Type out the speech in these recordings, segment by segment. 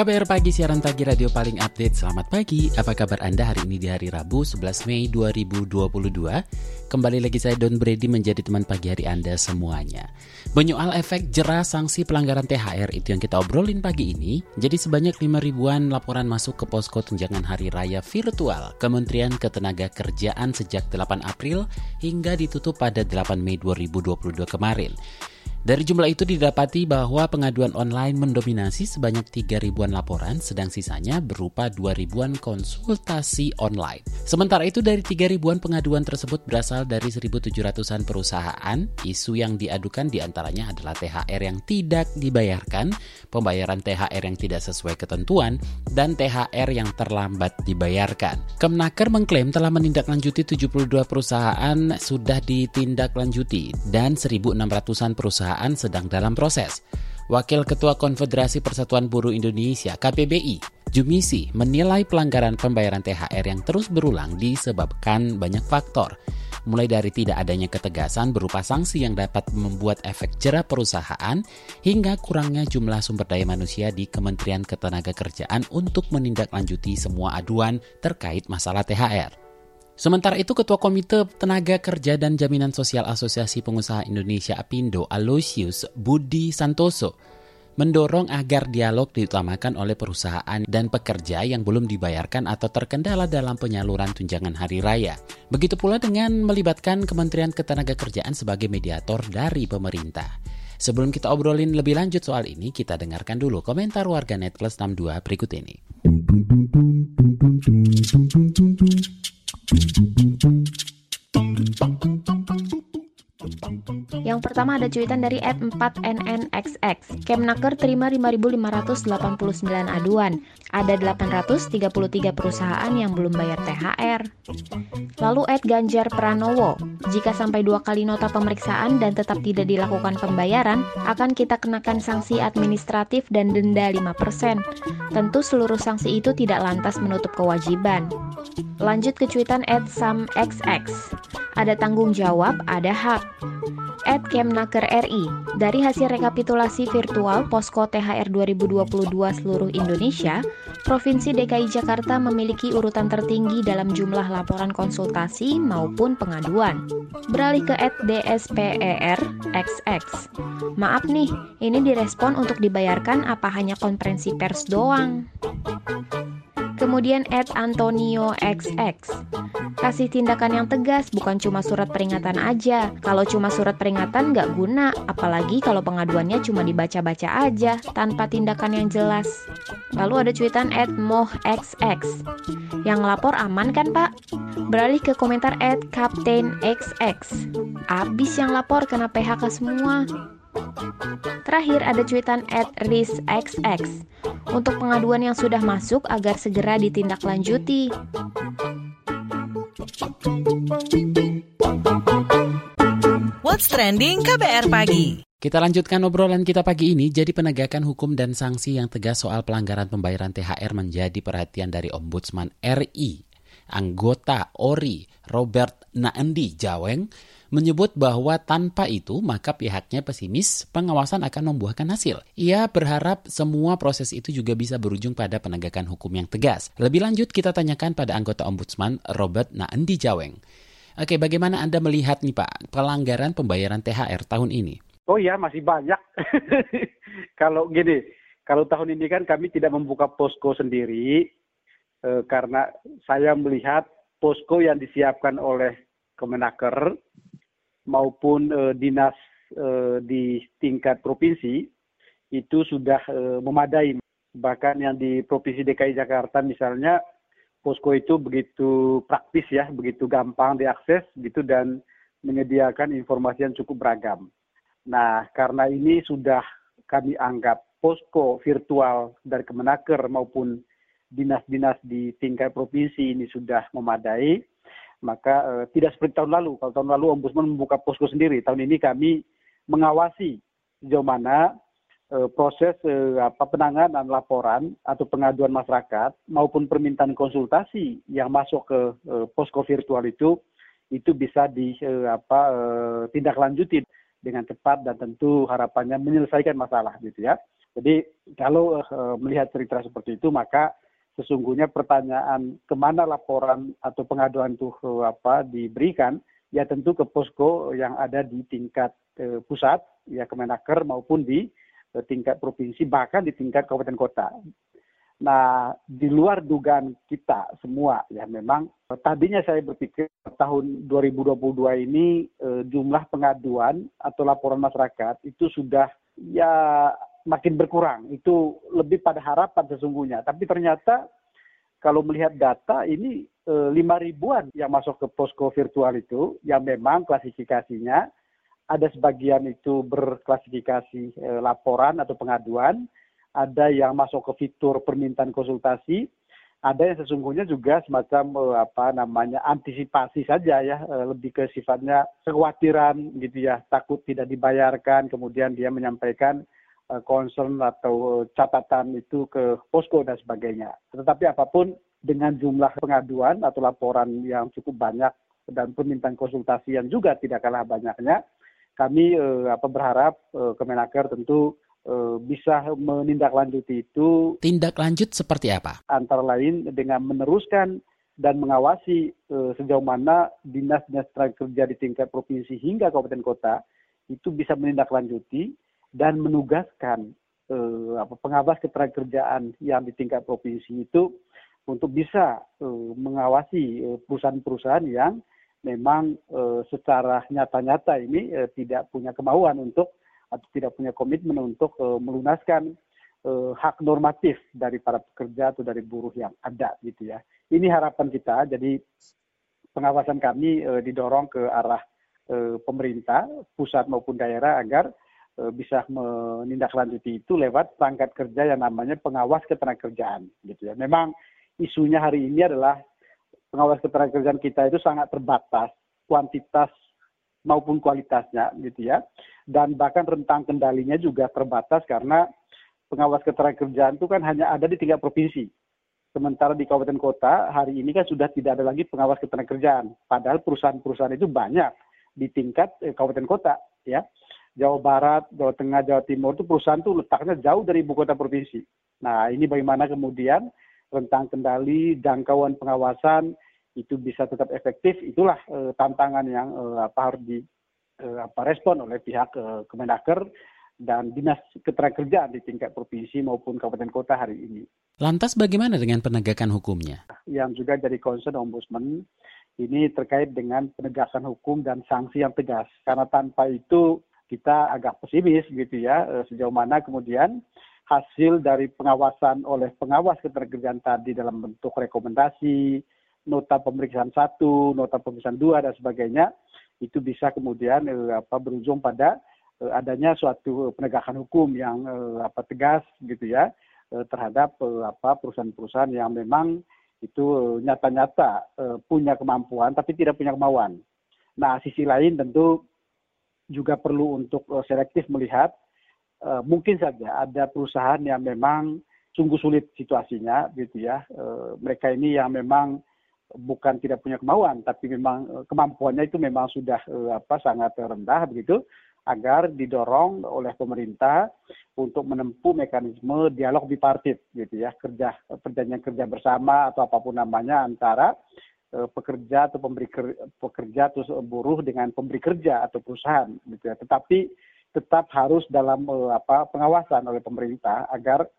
KBR Pagi, siaran pagi radio paling update. Selamat pagi, apa kabar Anda hari ini di hari Rabu 11 Mei 2022? Kembali lagi saya Don Brady menjadi teman pagi hari Anda semuanya. Menyoal efek jerah sanksi pelanggaran THR itu yang kita obrolin pagi ini. Jadi sebanyak 5 ribuan laporan masuk ke posko tunjangan hari raya virtual Kementerian Ketenagakerjaan sejak 8 April hingga ditutup pada 8 Mei 2022 kemarin. Dari jumlah itu didapati bahwa pengaduan online mendominasi sebanyak 3 ribuan laporan, sedang sisanya berupa 2 ribuan konsultasi online. Sementara itu dari 3 ribuan pengaduan tersebut berasal dari 1.700-an perusahaan, isu yang diadukan di antaranya adalah THR yang tidak dibayarkan, pembayaran THR yang tidak sesuai ketentuan, dan THR yang terlambat dibayarkan. Kemnaker mengklaim telah menindaklanjuti 72 perusahaan sudah ditindaklanjuti dan 1.600-an perusahaan perusahaan sedang dalam proses. Wakil Ketua Konfederasi Persatuan Buruh Indonesia KPBI, Jumisi, menilai pelanggaran pembayaran THR yang terus berulang disebabkan banyak faktor, mulai dari tidak adanya ketegasan berupa sanksi yang dapat membuat efek jerah perusahaan, hingga kurangnya jumlah sumber daya manusia di Kementerian Ketenagakerjaan untuk menindaklanjuti semua aduan terkait masalah THR. Sementara itu, Ketua Komite Tenaga Kerja dan Jaminan Sosial Asosiasi Pengusaha Indonesia Apindo, Aloysius Budi Santoso, mendorong agar dialog diutamakan oleh perusahaan dan pekerja yang belum dibayarkan atau terkendala dalam penyaluran tunjangan hari raya. Begitu pula dengan melibatkan Kementerian Ketenagakerjaan sebagai mediator dari pemerintah. Sebelum kita obrolin lebih lanjut soal ini, kita dengarkan dulu komentar warganet plus 62 berikut ini. Pertama ada cuitan dari at 4NNXX. Kemnaker terima 5.589 aduan. Ada 833 perusahaan yang belum bayar THR. Lalu at Ganjar Pranowo. Jika sampai dua kali nota pemeriksaan dan tetap tidak dilakukan pembayaran, akan kita kenakan sanksi administratif dan denda 5%. Tentu seluruh sanksi itu tidak lantas menutup kewajiban. Lanjut ke cuitan at SamXX. Ada tanggung jawab, ada hak at Kemnaker RI. Dari hasil rekapitulasi virtual Posko THR 2022 seluruh Indonesia, Provinsi DKI Jakarta memiliki urutan tertinggi dalam jumlah laporan konsultasi maupun pengaduan. Beralih ke at DSPER XX. Maaf nih, ini direspon untuk dibayarkan apa hanya konferensi pers doang? Kemudian at Antonio XX. Kasih tindakan yang tegas, bukan cuma surat peringatan aja. Kalau cuma surat peringatan nggak guna, apalagi kalau pengaduannya cuma dibaca-baca aja, tanpa tindakan yang jelas. Lalu ada cuitan at MohXX. Yang lapor aman kan pak? Beralih ke komentar at Captain XX. Abis yang lapor kena PHK semua. Terakhir ada cuitan at RISXX untuk pengaduan yang sudah masuk agar segera ditindaklanjuti. What's Trending KBR Pagi kita lanjutkan obrolan kita pagi ini. Jadi penegakan hukum dan sanksi yang tegas soal pelanggaran pembayaran THR menjadi perhatian dari Ombudsman RI. Anggota ORI Robert Naendi Jaweng menyebut bahwa tanpa itu maka pihaknya pesimis pengawasan akan membuahkan hasil. Ia berharap semua proses itu juga bisa berujung pada penegakan hukum yang tegas. Lebih lanjut kita tanyakan pada anggota Ombudsman Robert Naendi Jaweng. Oke, bagaimana Anda melihat nih Pak pelanggaran pembayaran THR tahun ini? Oh ya, masih banyak. kalau gini, kalau tahun ini kan kami tidak membuka posko sendiri eh, karena saya melihat posko yang disiapkan oleh Kemenaker maupun uh, dinas uh, di tingkat provinsi itu sudah uh, memadai. Bahkan yang di Provinsi DKI Jakarta misalnya posko itu begitu praktis ya, begitu gampang diakses gitu dan menyediakan informasi yang cukup beragam. Nah, karena ini sudah kami anggap posko virtual dari Kemenaker maupun dinas-dinas di tingkat provinsi ini sudah memadai, maka uh, tidak seperti tahun lalu. Kalau tahun lalu Ombudsman membuka posko sendiri, tahun ini kami mengawasi sejauh mana uh, proses uh, apa penanganan laporan atau pengaduan masyarakat maupun permintaan konsultasi yang masuk ke posko virtual itu itu bisa di apa tindak lanjutin dengan cepat dan tentu harapannya menyelesaikan masalah gitu ya. Jadi kalau melihat cerita seperti itu maka sesungguhnya pertanyaan ke mana laporan atau pengaduan itu apa diberikan ya tentu ke posko yang ada di tingkat uh, pusat ya Kemenaker maupun di uh, tingkat provinsi bahkan di tingkat kabupaten kota. Nah, di luar dugaan kita semua ya memang tadinya saya berpikir tahun 2022 ini eh, jumlah pengaduan atau laporan masyarakat itu sudah ya makin berkurang. Itu lebih pada harapan sesungguhnya. Tapi ternyata kalau melihat data ini eh, lima ribuan yang masuk ke posko virtual itu yang memang klasifikasinya ada sebagian itu berklasifikasi eh, laporan atau pengaduan, ada yang masuk ke fitur permintaan konsultasi, ada yang sesungguhnya juga semacam eh, apa namanya antisipasi saja ya lebih ke sifatnya kekhawatiran gitu ya takut tidak dibayarkan kemudian dia menyampaikan concern atau catatan itu ke posko dan sebagainya tetapi apa pun dengan jumlah pengaduan atau laporan yang cukup banyak dan permintaan konsultasi yang juga tidak kalah banyaknya kami apa berharap Kemenaker tentu Eh, bisa menindaklanjuti itu. Tindak lanjut seperti apa? Antara lain dengan meneruskan dan mengawasi uh, sejauh mana dinas-dinas tenaga kerja di tingkat provinsi hingga kabupaten kota itu bisa menindaklanjuti dan menugaskan uh, apa, pengawas ketenagakerjaan yang di tingkat provinsi itu untuk bisa uh, mengawasi perusahaan-perusahaan yang memang uh, secara nyata-nyata ini tidak punya kemauan untuk atau tidak punya komitmen untuk melunaskan hak normatif dari para pekerja atau dari buruh yang ada gitu ya. Ini harapan kita. Jadi pengawasan kami didorong ke arah pemerintah pusat maupun daerah agar bisa menindaklanjuti itu lewat perangkat kerja yang namanya pengawas ketenagakerjaan gitu ya. Memang isunya hari ini adalah pengawas ketenagakerjaan kita itu sangat terbatas kuantitas maupun kualitasnya gitu ya. Dan bahkan rentang kendalinya juga terbatas karena pengawas ketenagakerjaan itu kan hanya ada di tingkat provinsi. Sementara di kabupaten kota hari ini kan sudah tidak ada lagi pengawas ketenagakerjaan. Padahal perusahaan-perusahaan itu banyak di tingkat eh, kabupaten kota ya. Jawa Barat, Jawa Tengah, Jawa Timur itu perusahaan itu letaknya jauh dari ibu kota provinsi. Nah, ini bagaimana kemudian rentang kendali, jangkauan pengawasan, itu bisa tetap efektif itulah uh, tantangan yang uh, apa harus di uh, apa respon oleh pihak uh, Kemenaker dan dinas ketenagakerjaan di tingkat provinsi maupun kabupaten kota hari ini. Lantas bagaimana dengan penegakan hukumnya? Yang juga jadi concern ombudsman ini terkait dengan penegakan hukum dan sanksi yang tegas. Karena tanpa itu kita agak pesimis gitu ya sejauh mana kemudian hasil dari pengawasan oleh pengawas ketenagakerjaan tadi dalam bentuk rekomendasi, nota pemeriksaan satu, nota pemeriksaan dua dan sebagainya itu bisa kemudian eh, apa berujung pada eh, adanya suatu penegakan hukum yang apa tegas gitu ya terhadap perusahaan-perusahaan yang memang itu nyata-nyata punya kemampuan tapi tidak punya kemauan. Nah, sisi lain tentu juga perlu untuk eh, selektif melihat eh, mungkin saja ada perusahaan yang memang sungguh sulit situasinya gitu ya. Eh, mereka ini yang memang bukan tidak punya kemauan, tapi memang kemampuannya itu memang sudah apa sangat rendah begitu, agar didorong oleh pemerintah untuk menempuh mekanisme dialog bipartit gitu ya kerja perjanjian kerja bersama atau apa pun namanya antara pekerja atau pemberi pekerja atau buruh dengan pemberi kerja atau perusahaan gitu ya tetapi tetap harus dalam apa pengawasan oleh pemerintah agar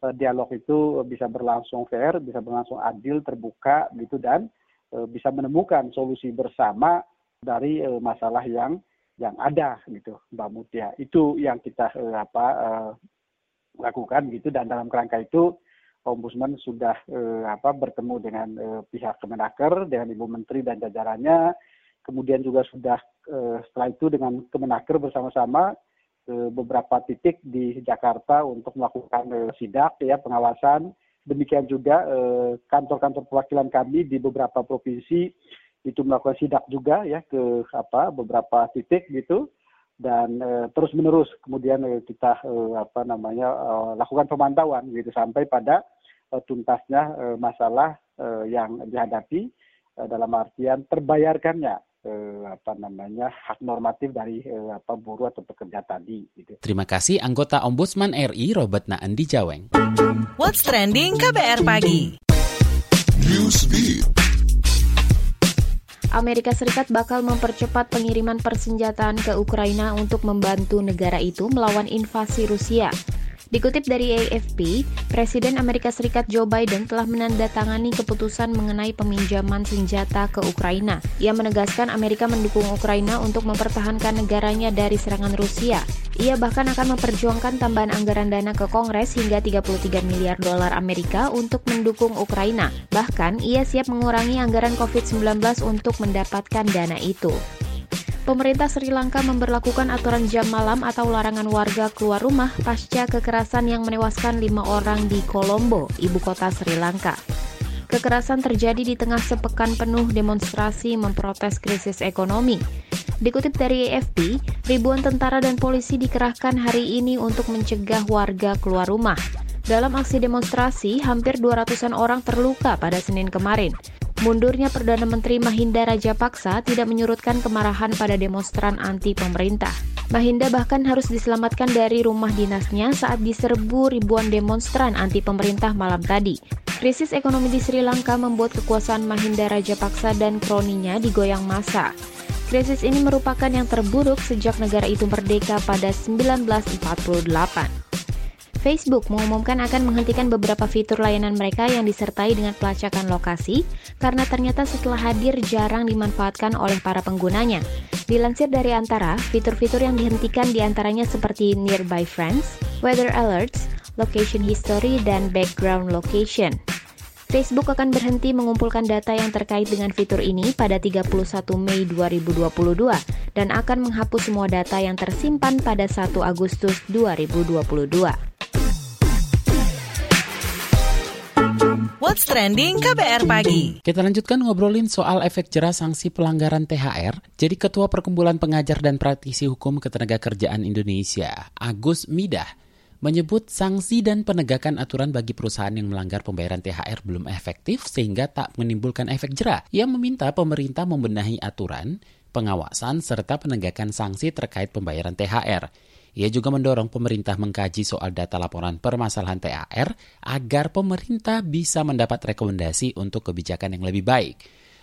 Eh, dialog itu bisa berlangsung fair, bisa berlangsung adil, terbuka gitu dan eh, bisa menemukan solusi bersama dari eh, masalah yang yang ada gitu Mbak Mutia. Itu yang kita apa lakukan gitu dan dalam kerangka itu Ombudsman sudah apa bertemu dengan pihak Kemenaker dengan Ibu Menteri dan jajarannya kemudian juga sudah setelah itu dengan Kemenaker bersama-sama ke beberapa titik di Jakarta untuk melakukan uh, sidak ya pengawasan. Demikian juga kantor-kantor uh, perwakilan kami di beberapa provinsi itu melakukan sidak juga ya ke apa beberapa titik gitu dan uh, terus menerus kemudian uh, kita uh, apa namanya uh, lakukan pemantauan gitu sampai pada uh, tuntasnya uh, masalah uh, yang dihadapi uh, dalam artian terbayarkannya uh, apa namanya hak normatif dari uh, apa buruh atau pekerja tadi gitu. Terima kasih anggota Ombudsman RI Robert Naandi Jaweng. What's trending KBR pagi? Newsbeat. Amerika Serikat bakal mempercepat pengiriman persenjataan ke Ukraina untuk membantu negara itu melawan invasi Rusia. Dikutip dari AFP, Presiden Amerika Serikat Joe Biden telah menandatangani keputusan mengenai peminjaman senjata ke Ukraina. Ia menegaskan Amerika mendukung Ukraina untuk mempertahankan negaranya dari serangan Rusia. Ia bahkan akan memperjuangkan tambahan anggaran dana ke Kongres hingga 33 miliar dolar Amerika untuk mendukung Ukraina. Bahkan, ia siap mengurangi anggaran COVID-19 untuk mendapatkan dana itu pemerintah Sri Lanka memperlakukan aturan jam malam atau larangan warga keluar rumah pasca kekerasan yang menewaskan lima orang di Colombo, ibu kota Sri Lanka. Kekerasan terjadi di tengah sepekan penuh demonstrasi memprotes krisis ekonomi. Dikutip dari AFP, ribuan tentara dan polisi dikerahkan hari ini untuk mencegah warga keluar rumah. Dalam aksi demonstrasi, hampir 200-an orang terluka pada Senin kemarin. Mundurnya Perdana Menteri Mahinda Rajapaksa tidak menyurutkan kemarahan pada demonstran anti pemerintah. Mahinda bahkan harus diselamatkan dari rumah dinasnya saat diserbu ribuan demonstran anti pemerintah malam tadi. Krisis ekonomi di Sri Lanka membuat kekuasaan Mahinda Rajapaksa dan kroninya digoyang massa. Krisis ini merupakan yang terburuk sejak negara itu merdeka pada 1948. Facebook mengumumkan akan menghentikan beberapa fitur layanan mereka yang disertai dengan pelacakan lokasi karena ternyata setelah hadir jarang dimanfaatkan oleh para penggunanya. Dilansir dari antara, fitur-fitur yang dihentikan di antaranya seperti Nearby Friends, Weather Alerts, Location History, dan Background Location. Facebook akan berhenti mengumpulkan data yang terkait dengan fitur ini pada 31 Mei 2022 dan akan menghapus semua data yang tersimpan pada 1 Agustus 2022. What's Trending KBR Pagi. Kita lanjutkan ngobrolin soal efek jerah sanksi pelanggaran THR. Jadi Ketua Perkumpulan Pengajar dan Praktisi Hukum Ketenagakerjaan Indonesia, Agus Midah, menyebut sanksi dan penegakan aturan bagi perusahaan yang melanggar pembayaran THR belum efektif sehingga tak menimbulkan efek jerah. Ia meminta pemerintah membenahi aturan, pengawasan, serta penegakan sanksi terkait pembayaran THR. Ia juga mendorong pemerintah mengkaji soal data laporan permasalahan THR agar pemerintah bisa mendapat rekomendasi untuk kebijakan yang lebih baik.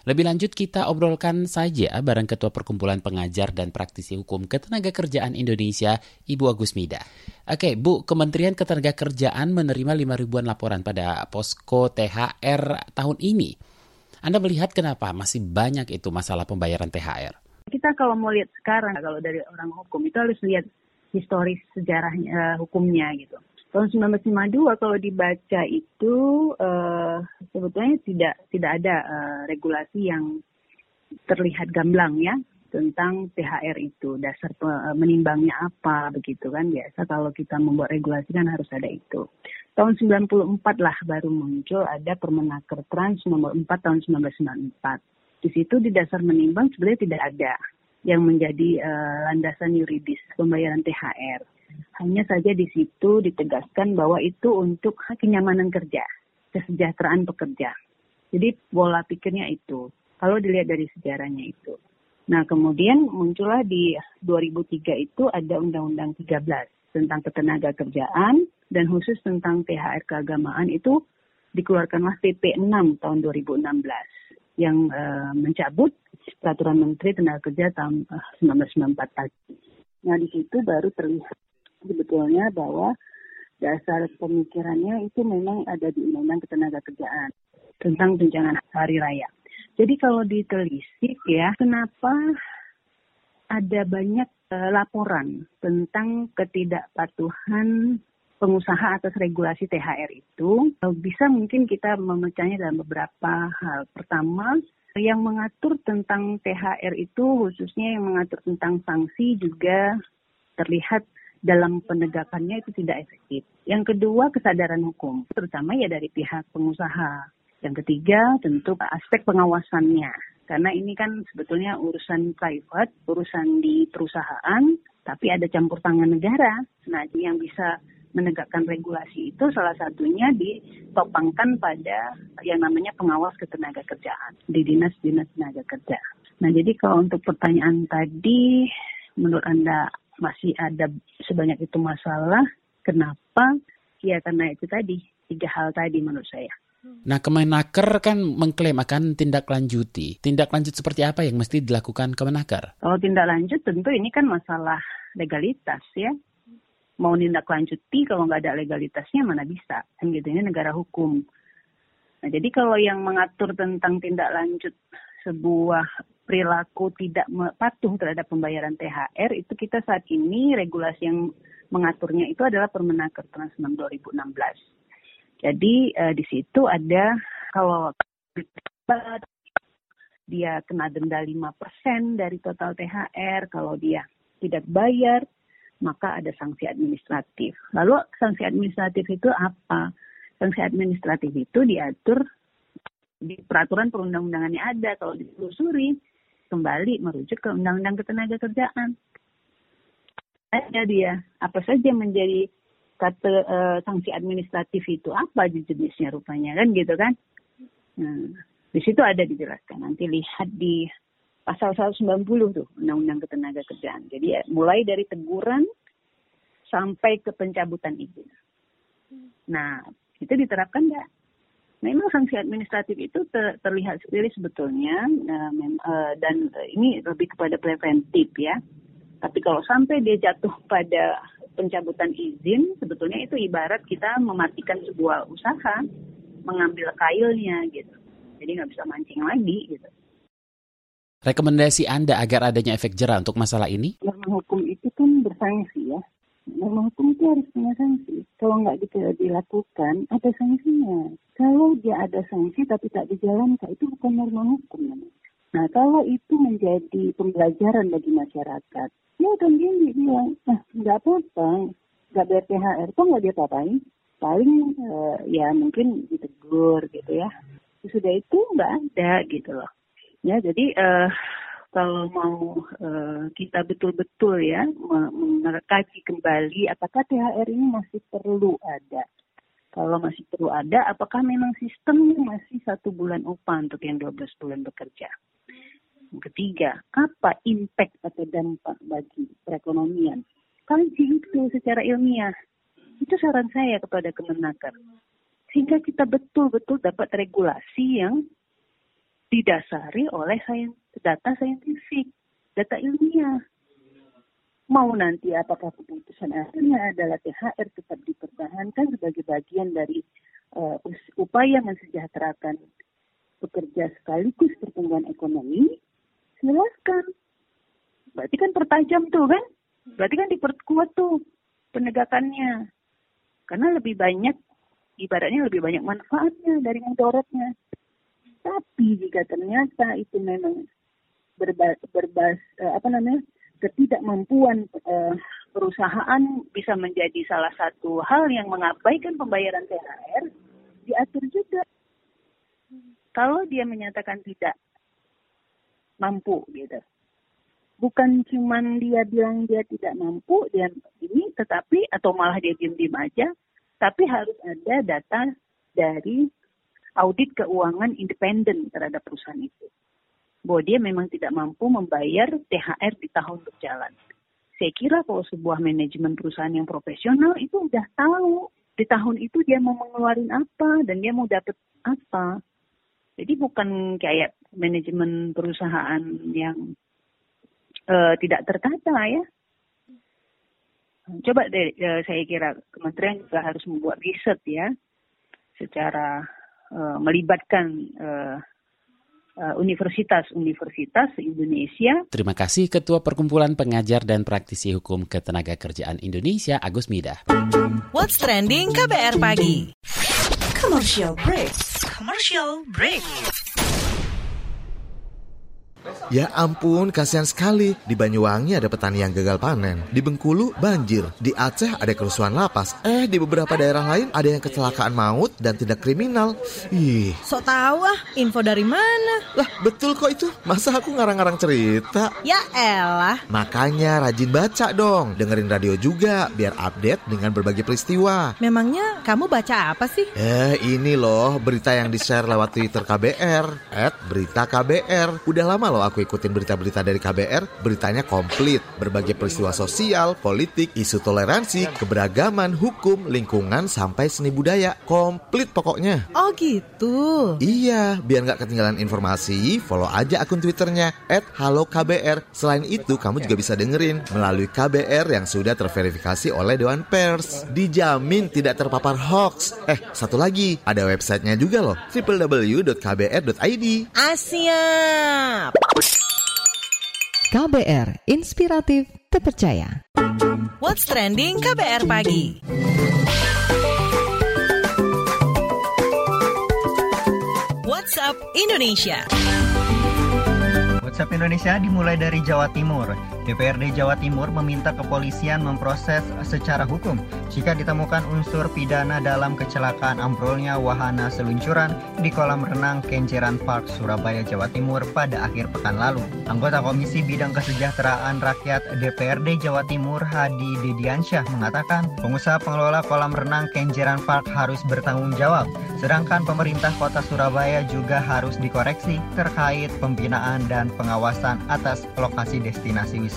Lebih lanjut kita obrolkan saja bareng Ketua Perkumpulan Pengajar dan Praktisi Hukum Ketenagakerjaan Indonesia, Ibu Agus Mida. Oke, Bu, Kementerian Ketenagakerjaan menerima 5 ribuan laporan pada posko THR tahun ini. Anda melihat kenapa masih banyak itu masalah pembayaran THR? Kita kalau mau lihat sekarang, kalau dari orang hukum itu harus lihat historis sejarahnya uh, hukumnya gitu. Tahun 1952 kalau dibaca itu uh, sebetulnya tidak tidak ada uh, regulasi yang terlihat gamblang ya tentang THR itu dasar menimbangnya apa begitu kan biasa kalau kita membuat regulasi kan harus ada itu. Tahun 94 lah baru muncul ada Permenaker Trans nomor 4 tahun 1994. Di situ di dasar menimbang sebenarnya tidak ada yang menjadi uh, landasan yuridis pembayaran THR. Hanya saja di situ ditegaskan bahwa itu untuk kenyamanan kerja, kesejahteraan pekerja. Jadi pola pikirnya itu. Kalau dilihat dari sejarahnya itu. Nah, kemudian muncullah di 2003 itu ada Undang-Undang 13 tentang ketenaga kerjaan dan khusus tentang THR keagamaan itu dikeluarkanlah PP 6 tahun 2016 yang uh, mencabut peraturan Menteri Tenaga Kerja tahun uh, eh, 1994 tadi. Nah di situ baru terlihat sebetulnya bahwa dasar pemikirannya itu memang ada di Undang-Undang Ketenaga Kerjaan tentang tunjangan hari raya. Jadi kalau ditelisik ya, kenapa ada banyak uh, laporan tentang ketidakpatuhan pengusaha atas regulasi THR itu bisa mungkin kita memecahnya dalam beberapa hal. Pertama, yang mengatur tentang THR itu khususnya yang mengatur tentang sanksi juga terlihat dalam penegakannya itu tidak efektif. Yang kedua kesadaran hukum, terutama ya dari pihak pengusaha. Yang ketiga tentu aspek pengawasannya. Karena ini kan sebetulnya urusan private, urusan di perusahaan, tapi ada campur tangan negara. Nah, yang bisa menegakkan regulasi itu salah satunya ditopangkan pada yang namanya pengawas ketenaga kerjaan di dinas-dinas tenaga kerja. Nah, jadi kalau untuk pertanyaan tadi, menurut Anda masih ada sebanyak itu masalah, kenapa? Ya karena itu tadi, tiga hal tadi menurut saya. Nah, Kemenaker kan mengklaim akan tindak lanjuti. Tindak lanjut seperti apa yang mesti dilakukan Kemenaker? Kalau tindak lanjut tentu ini kan masalah legalitas ya mau nindak lanjuti kalau nggak ada legalitasnya mana bisa kan gitu. Ini negara hukum. Nah jadi kalau yang mengatur tentang tindak lanjut sebuah perilaku tidak patuh terhadap pembayaran THR itu kita saat ini regulasi yang mengaturnya itu adalah Permenaker Trans 6 2016 jadi eh, di situ ada kalau dia kena denda 5% dari total THR kalau dia tidak bayar maka ada sanksi administratif. Lalu sanksi administratif itu apa? Sanksi administratif itu diatur di peraturan perundang-undangannya ada. Kalau ditelusuri, kembali merujuk ke Undang-Undang Ketenaga Kerjaan. Ada dia. Apa saja menjadi kata uh, sanksi administratif itu apa jenisnya rupanya kan gitu kan? Nah, di situ ada dijelaskan. Nanti lihat di pasal 190 tuh Undang-Undang Ketenaga Kerjaan. Jadi ya, mulai dari teguran sampai ke pencabutan izin. Nah, itu diterapkan nggak? Memang sanksi administratif itu ter, terlihat sendiri sebetulnya mem, uh, dan ini lebih kepada preventif ya. Tapi kalau sampai dia jatuh pada pencabutan izin, sebetulnya itu ibarat kita mematikan sebuah usaha, mengambil kailnya gitu. Jadi nggak bisa mancing lagi gitu. Rekomendasi Anda agar adanya efek jerah untuk masalah ini? Norma hukum itu kan bersanksi ya. Norma hukum itu harus punya sanksi. Kalau nggak dilakukan, ada sanksinya. Kalau dia ada sanksi tapi tak dijalankan, itu bukan norma hukum. Nah, kalau itu menjadi pembelajaran bagi masyarakat, ya kan dia bilang, ah nggak apa-apa, nggak bayar THR, kok nggak dia apain Paling uh, ya mungkin ditegur gitu ya. Sudah itu nggak ada gitu loh. Ya, jadi uh, kalau mau uh, kita betul-betul ya mengkaji kembali apakah THR ini masih perlu ada. Kalau masih perlu ada, apakah memang sistemnya masih satu bulan upah untuk yang 12 bulan bekerja? Yang ketiga, apa impact atau dampak bagi perekonomian? Kaji itu secara ilmiah. Itu saran saya kepada Kemenaker. Sehingga kita betul-betul dapat regulasi yang didasari oleh data saintifik, data ilmiah. Mau nanti apakah keputusan akhirnya adalah THR tetap dipertahankan sebagai bagian dari uh, upaya mensejahterakan pekerja sekaligus pertumbuhan ekonomi, silakan. Berarti kan pertajam tuh kan? Berarti kan diperkuat tuh penegakannya. Karena lebih banyak, ibaratnya lebih banyak manfaatnya dari mudaratnya. Tapi jika ternyata itu memang berbas, berbas uh, apa namanya ketidakmampuan uh, perusahaan bisa menjadi salah satu hal yang mengabaikan pembayaran THR, diatur juga. Kalau dia menyatakan tidak mampu gitu. Bukan cuma dia bilang dia tidak mampu, dia ini tetapi atau malah dia diam-diam aja, tapi harus ada data dari audit keuangan independen terhadap perusahaan itu. Bahwa dia memang tidak mampu membayar THR di tahun berjalan. Saya kira kalau sebuah manajemen perusahaan yang profesional itu udah tahu di tahun itu dia mau mengeluarin apa dan dia mau dapat apa. Jadi bukan kayak manajemen perusahaan yang uh, tidak tertata ya. Coba deh, uh, saya kira kementerian juga harus membuat riset ya secara uh, melibatkan uh, universitas-universitas Indonesia. Terima kasih Ketua Perkumpulan Pengajar dan Praktisi Hukum Ketenaga Kerjaan Indonesia, Agus Midah. What's Trending KBR Pagi Commercial Break Commercial Break Ya ampun, kasihan sekali. Di Banyuwangi ada petani yang gagal panen. Di Bengkulu banjir. Di Aceh ada kerusuhan lapas. Eh, di beberapa daerah lain ada yang kecelakaan maut dan tindak kriminal. Ih, Sok tahu ah, info dari mana? lah betul kok itu. Masa aku ngarang-ngarang cerita? Ya elah. Makanya rajin baca dong. Dengerin radio juga biar update dengan berbagai peristiwa. Memangnya kamu baca apa sih? Eh, ini loh berita yang di-share lewat Twitter KBR. At berita KBR. Udah lama loh aku ikutin berita-berita dari KBR. Beritanya komplit. Berbagai peristiwa sosial, politik, isu toleransi, keberagaman, hukum, lingkungan, sampai seni budaya. Komplit pokoknya. Oh gitu. Iya, biar nggak ketinggalan informasi, follow aja akun Twitternya @halo_kbr. Selain itu, kamu juga bisa dengerin melalui KBR yang sudah terverifikasi oleh Dewan Pers. Dijamin tidak terpapar hoax. Eh, satu lagi, ada websitenya juga loh, www.kbr.id. Asyap. KBR, inspiratif, terpercaya. What's trending KBR pagi? WhatsApp Indonesia. WhatsApp Indonesia dimulai dari Jawa Timur. DPRD Jawa Timur meminta kepolisian memproses secara hukum jika ditemukan unsur pidana dalam kecelakaan ambrolnya wahana seluncuran di kolam renang Kenjeran Park, Surabaya, Jawa Timur pada akhir pekan lalu. Anggota Komisi Bidang Kesejahteraan Rakyat DPRD Jawa Timur Hadi Dediansyah mengatakan pengusaha pengelola kolam renang Kenjeran Park harus bertanggung jawab, sedangkan pemerintah kota Surabaya juga harus dikoreksi terkait pembinaan dan pengawasan atas lokasi destinasi wisata.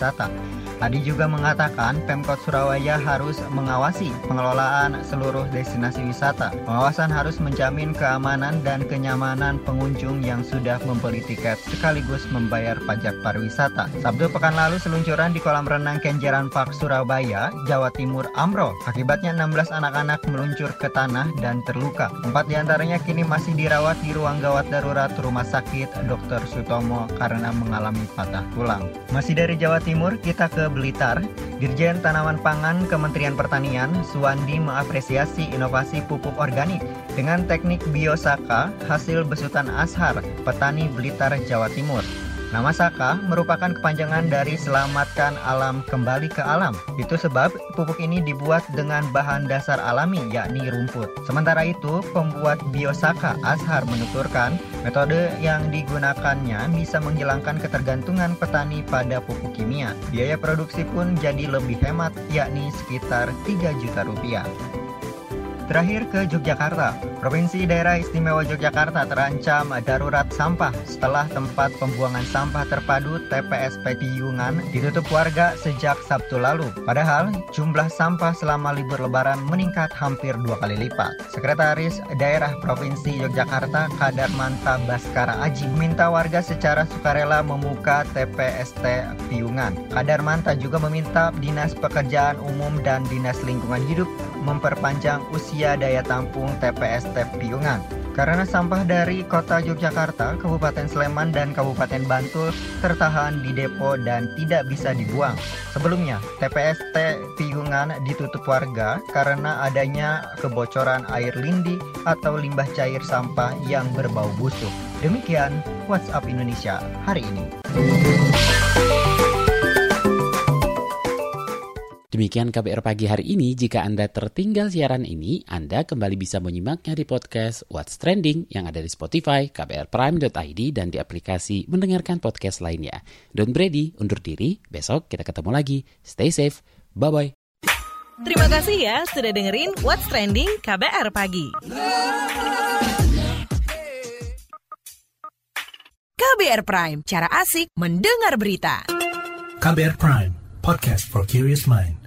Hadi juga mengatakan Pemkot Surabaya harus mengawasi pengelolaan seluruh destinasi wisata. Pengawasan harus menjamin keamanan dan kenyamanan pengunjung yang sudah membeli tiket sekaligus membayar pajak pariwisata. Sabtu pekan lalu seluncuran di kolam renang Kenjeran Park Surabaya, Jawa Timur Amro. Akibatnya 16 anak-anak meluncur ke tanah dan terluka. Empat di antaranya kini masih dirawat di ruang gawat darurat Rumah Sakit Dr. Sutomo karena mengalami patah tulang. Masih dari Jawa Timur, kita ke Blitar. Dirjen Tanaman Pangan Kementerian Pertanian, Suwandi mengapresiasi inovasi pupuk organik dengan teknik biosaka hasil besutan ashar petani Blitar, Jawa Timur. Nama Saka merupakan kepanjangan dari selamatkan alam kembali ke alam. Itu sebab pupuk ini dibuat dengan bahan dasar alami yakni rumput. Sementara itu, pembuat Biosaka Ashar menuturkan metode yang digunakannya bisa menghilangkan ketergantungan petani pada pupuk kimia. Biaya produksi pun jadi lebih hemat yakni sekitar 3 juta rupiah. Terakhir ke Yogyakarta. Provinsi Daerah Istimewa Yogyakarta terancam darurat sampah setelah tempat pembuangan sampah terpadu TPSP Piyungan ditutup warga sejak Sabtu lalu. Padahal jumlah sampah selama libur lebaran meningkat hampir dua kali lipat. Sekretaris Daerah Provinsi Yogyakarta Kadarmanta Baskara Aji meminta warga secara sukarela membuka TPST Piyungan. Kadarmanta juga meminta Dinas Pekerjaan Umum dan Dinas Lingkungan Hidup memperpanjang usia daya tampung TPST Piyungan. Karena sampah dari kota Yogyakarta, Kabupaten Sleman, dan Kabupaten Bantul tertahan di depo dan tidak bisa dibuang. Sebelumnya, TPST Piyungan ditutup warga karena adanya kebocoran air lindi atau limbah cair sampah yang berbau busuk. Demikian WhatsApp Indonesia hari ini. Demikian KBR pagi hari ini. Jika Anda tertinggal siaran ini, Anda kembali bisa menyimaknya di podcast What's Trending yang ada di Spotify, kbrprime.id, dan di aplikasi mendengarkan podcast lainnya. Don't Brady, undur diri. Besok kita ketemu lagi. Stay safe. Bye-bye. Terima kasih ya sudah dengerin What's Trending KBR pagi. KBR Prime, cara asik mendengar berita. KBR Prime, podcast for curious mind.